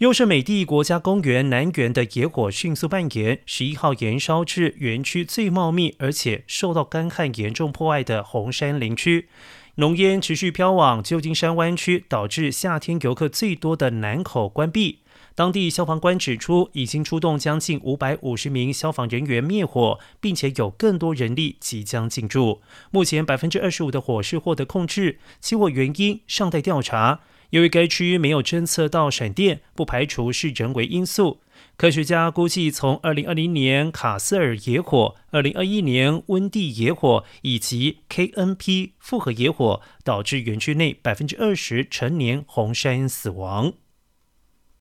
优胜美地国家公园南园的野火迅速蔓延，十一号延烧至园区最茂密而且受到干旱严重破坏的红山林区，浓烟持续飘往旧金山湾区，导致夏天游客最多的南口关闭。当地消防官指出，已经出动将近五百五十名消防人员灭火，并且有更多人力即将进驻。目前百分之二十五的火势获得控制，起火原因尚待调查。由于该区没有侦测到闪电，不排除是人为因素。科学家估计，从二零二零年卡斯尔野火、二零二一年温蒂野火以及 KNP 复合野火，导致园区内百分之二十成年红杉死亡。